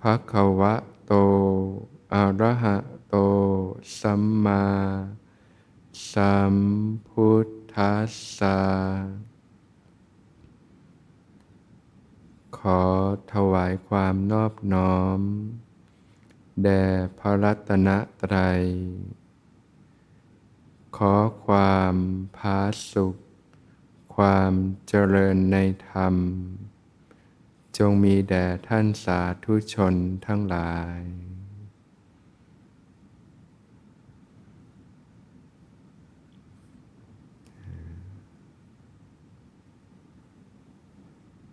ภะคะวะโต อะระหะโต สัมมา สัมพุทธัสสะ ขอถวายความนอบน้อม แด่พระรัตนตรัย ขอความพาสุข ความเจริญในธรรม จงมีแด่ท่านสาธุชนทั้งหลาย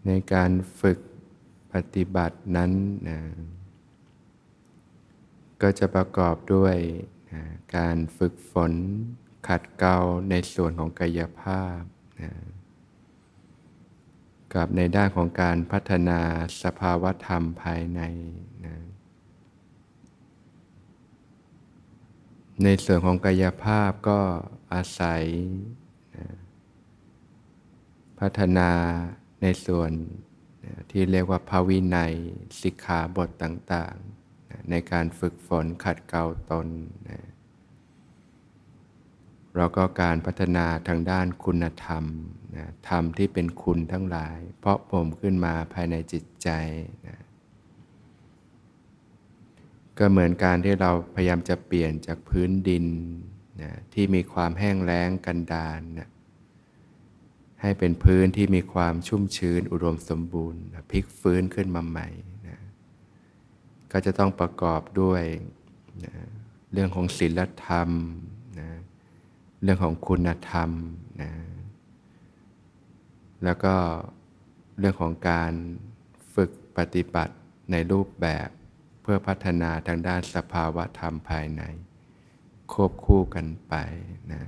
ในการฝึกปฏิบัตินั้นนะก็จะประกอบด้วยนะการฝึกฝนขัดเกลาในส่วนของกายภาพนะ กับในด้านของการพัฒนาสภาวธรรมภายในนะในส่วนของกายภาพก็อาศัยนะพัฒนาในส่วนที่เรียกว่าภาวินัยสิกขาบทต่างๆในการฝึกฝนขัดเกลาตนนะ เราก็การพัฒนาทางด้านคุณธรรมนะธรรมที่เป็นคุณทั้งหลาย เพราะผมขึ้นมาภายในจิตใจนะก็เหมือนการที่เราพยายามจะเปลี่ยนจากพื้นดินนะที่มีความแห้งแล้งกันดารนะให้เป็นพื้นที่มีความชุ่มชื้นอุดมสมบูรณ์พลิกฟื้นขึ้นมาใหม่นะก็จะต้องประกอบด้วยนะเรื่องของศีลธรรมนะ เรื่องของคุณธรรมนะแล้วก็เรื่องของการฝึกปฏิบัติในรูปแบบเพื่อพัฒนาทางด้านสภาวะธรรมภายใน ควบคู่กันไปนะ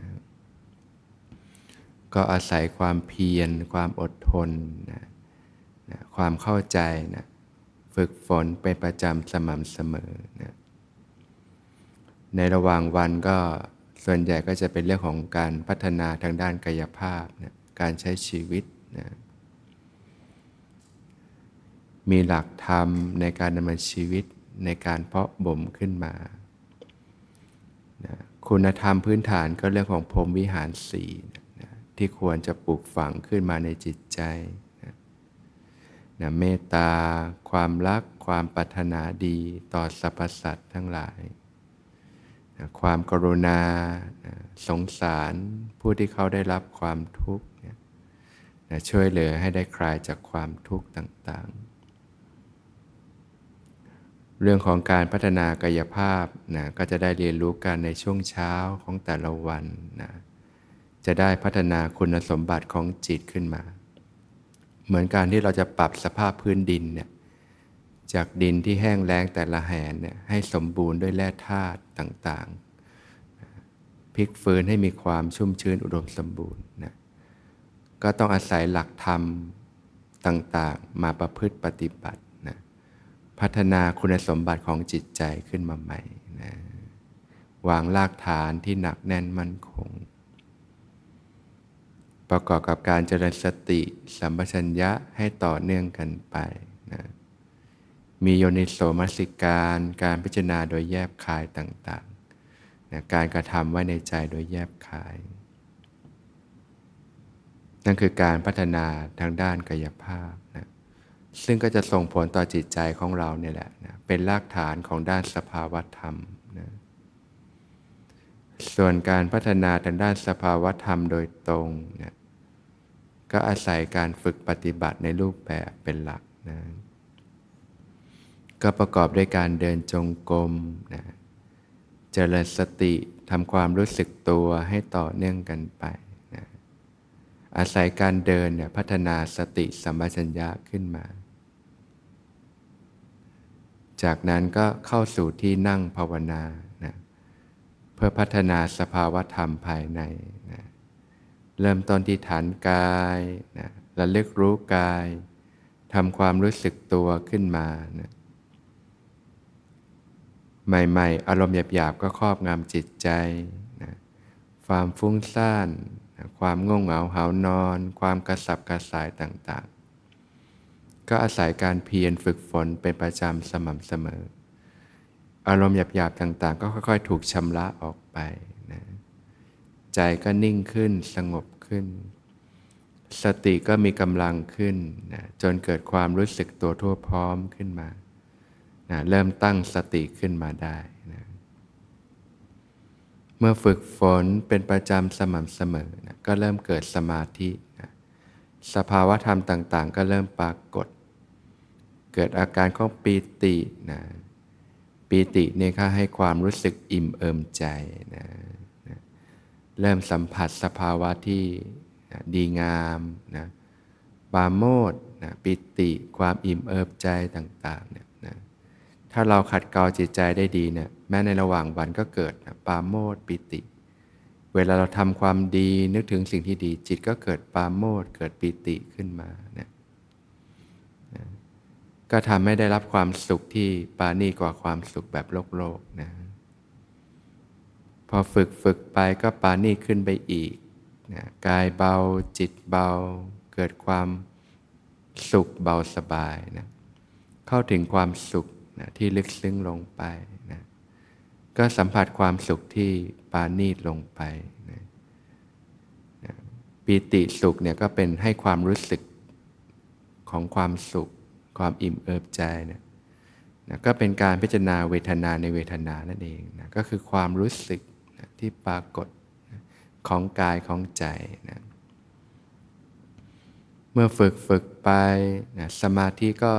ก็อาศัยความเพียร ความอดทนนะนะความเข้าใจนะฝึกฝนเป็นประจำสม่ำเสมอนะในระหว่างวันก็ ส่วนใหญ่ก็จะเป็นเรื่องของการพัฒนาทางด้านกายภาพนะการใช้ชีวิตนะมีหลักธรรมในการดำเนินชีวิตในการเพาะบ่มขึ้นมานะคุณธรรมพื้นฐานก็เรื่องของพรหมวิหารสี่นะที่ควรจะปลูกฝังขึ้นมาในจิตใจนะนะเมตตา ความรัก ความปรารถนาดีต่อสรรพสัตว์ทั้งหลาย ความกรุณา สงสารผู้ที่เขาได้รับความทุกข์ช่วยเหลือให้ได้คลายจากความทุกข์ต่างๆ เรื่องของการพัฒนากายภาพนะก็จะได้เรียนรู้กันในช่วงเช้าของแต่ละวันนะจะได้พัฒนาคุณสมบัติของจิตขึ้นมา เหมือนการที่เราจะปรับสภาพพื้นดินเนี่ย จากดินที่แห้งแล้งแต่ละแห่งเนี่ยให้สมบูรณ์ด้วยแร่ธาตุต่างๆพลิกฟื้นให้มีความชุ่มชื้นอุดมสมบูรณ์นะก็ต้องอาศัยหลักธรรมต่างๆ มาประพฤติปฏิบัตินะพัฒนาคุณสมบัติของจิตใจขึ้นมาใหม่นะวางรากฐานที่หนักแน่นมั่นคง ประกอบกับการเจริญสติสัมปชัญญะให้ต่อเนื่องกันไป มีโยนิโสมนสิการ การพิจารณาโดยแยบคายต่างๆนะการกระทำไว้ในใจโดยแยบคาย นั่นคือการพัฒนาทางด้านกายภาพนะซึ่งก็จะส่งผลต่อจิตใจของเราเนี่ยแหละนะเป็นรากฐานของด้านสภาวธรรมนะส่วนการพัฒนาทางด้านสภาวธรรมโดยตรงนะก็อาศัยการฝึกปฏิบัติในรูปแบบเป็นหลักนะ ก็ประกอบด้วยการเดินจงกรมนะเจริญสติทำความรู้สึกตัวให้ต่อเนื่องกันไปนะอาศัยการเดินเนี่ยพัฒนาสติสัมปชัญญะขึ้นมา จากนั้นก็เข้าสู่ที่นั่งภาวนานะเพื่อพัฒนาสภาวะธรรมภายในนะเริ่มต้นที่ฐานกายนะระลึกรู้กายทำความรู้สึกตัวขึ้นมานะ ใหม่ๆ อารมณ์หยาบๆ ก็ครอบงำจิตใจนะความฟุ้งซ่านนะความง่วงเหงาหานอน ความกระสับกระส่ายต่างๆ ก็อาศัยการเพียรฝึกฝนเป็นประจำสม่ำเสมอ อารมณ์หยาบๆ ต่างๆ ก็ค่อยๆ ถูกชำระออกไปนะใจก็นิ่งขึ้นสงบขึ้น สติก็มีกำลังขึ้นนะจนเกิดความรู้สึกตัวทั่วพร้อมขึ้นมา นะเริ่มตั้งสติขึ้นมาได้นะเมื่อฝึกฝนเป็นประจำสม่ำเสมอนะก็เริ่มเกิดสมาธินะสภาวะธรรมต่างๆ ก็เริ่มปรากฏ เกิดอาการของปีตินะปีติเนี่ก็ให้ความรู้สึกอิ่มเอิมใจนะนะเริ่มสัมผัสสภาวะที่นะดีงามนะปาโมดนะปิติความอิ่มเอิบใจต่างๆเนี่ย ถ้าเราขัดเกลาจิตใจได้ดีเนี่ยแม้ในระหว่างวันก็เกิดนะปาโมดปิติ เวลาเราทำความดีนึกถึงสิ่งที่ดี จิตก็เกิดปาโมดเกิดปิติขึ้นมาเนี่ยนะก็ทำให้ได้รับความสุขที่ปานีกว่าความสุขแบบโลกโลกนะพอฝึกฝึกไปก็ปานีขึ้นไปอีกนะกายเบาจิตเบา เกิดความสุขเบาสบายนะเข้าถึงความสุข นะที่ลึกซึ้งลงไปนะก็สัมผัสความสุขที่ปานีตลงไปนะนะปีติสุขเนี่ยก็เป็นให้ความรู้สึกของความสุข ความอิ่มเอิบใจนี่ยนะก็เป็นการพิจารณาเวทนาในเวทนานั่นเองนะก็คือความรู้สึกนะที่ปรากฏนะของกายของใจนะเมื่อฝึกฝึกไปนะสมาธิก็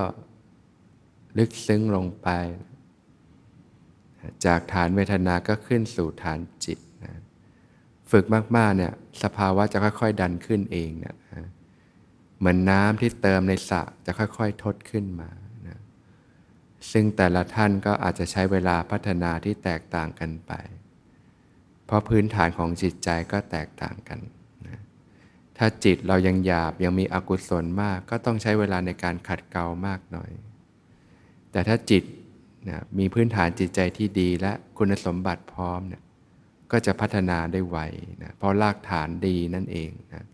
ลึกซึ้งลงไป จากฐานเวทนาก็ขึ้นสู่ฐานจิตนะฝึกมากๆเนี่ยสภาวะจะค่อยๆ ดันขึ้นเองนะเหมือนน้ำที่เติมในสระจะค่อยๆ ทดขึ้นมานะซึ่งแต่ละท่านก็อาจจะใช้เวลาพัฒนาที่แตกต่างกันไป เพราะพื้นฐานของจิตใจก็แตกต่างกันนะถ้าจิตเรายังหยาบยังมีอกุศลมาก ก็ต้องใช้เวลาในการขัดเกลามากหน่อย แต่ถ้าจิตนะมีพื้นฐานจิตใจที่ดีและคุณสมบัติพร้อมเนี่ยก็จะพัฒนาได้ไวนะเพราะรากฐานดีนั่นเองนะ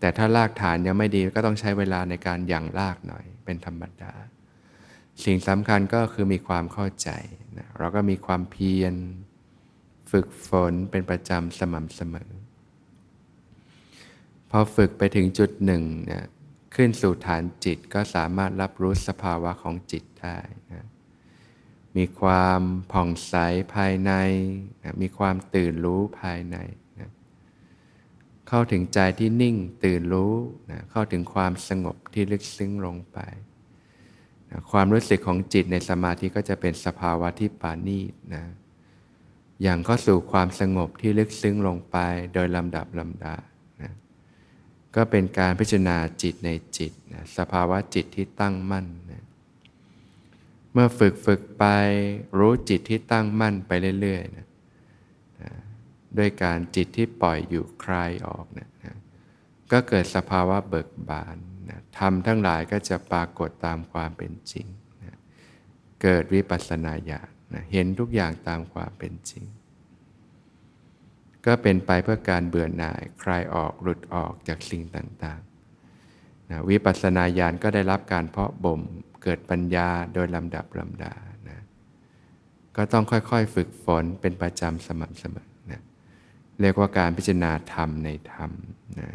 แต่ถ้ารากฐานยังไม่ดีก็ต้องใช้เวลาในการยั่งรากหน่อย เป็นธรรมดา สิ่งสำคัญก็คือมีความเข้าใจนะเราก็มีความเพียร ฝึกฝนเป็นประจำสม่ำเสมอ พอฝึกไปถึงจุดหนึ่งเนี่ย ขึ้นสู่ฐานจิตก็สามารถรับรู้สภาวะของจิตได้นะมีความผ่องใสภายในนะมีความตื่นรู้ภายในนะเข้าถึงใจที่นิ่งตื่นรู้นะเข้าถึงความสงบที่ลึกซึ้งลงไปนะความรู้สึกของจิตในสมาธิก็จะเป็นสภาวะที่ปานีตนะอย่างเข้าสู่ความสงบที่ลึกซึ้งลงไปโดยลำดับลำดา ก็เป็นการพิจารณาจิตในจิตนะสภาวะจิตที่ตั้งมั่นนะเมื่อฝึกฝึกไปรู้จิตที่ตั้งมั่นไปเรื่อยๆนะนะด้วยการจิตที่ปล่อยอยู่คลายออกนะนะก็เกิดสภาวะเบิกบานนะทำทั้งหลายก็จะปรากฏตามความเป็นจริงนะเกิดวิปัสสนาญาณนะเห็นทุกอย่างตามความเป็นจริง ก็เป็นไปเพื่อการเบื่อหน่าย คลายออกหลุดออกจากสิ่งต่างๆนะวิปัสสนาญาณก็ได้รับการเพาะบ่มเกิดปัญญาโดยลำดับลำดานะก็ต้องค่อยๆฝึกฝนเป็นประจำสม่ำเสมอนะเรียกว่าการพิจารณาธรรมในธรรมนะ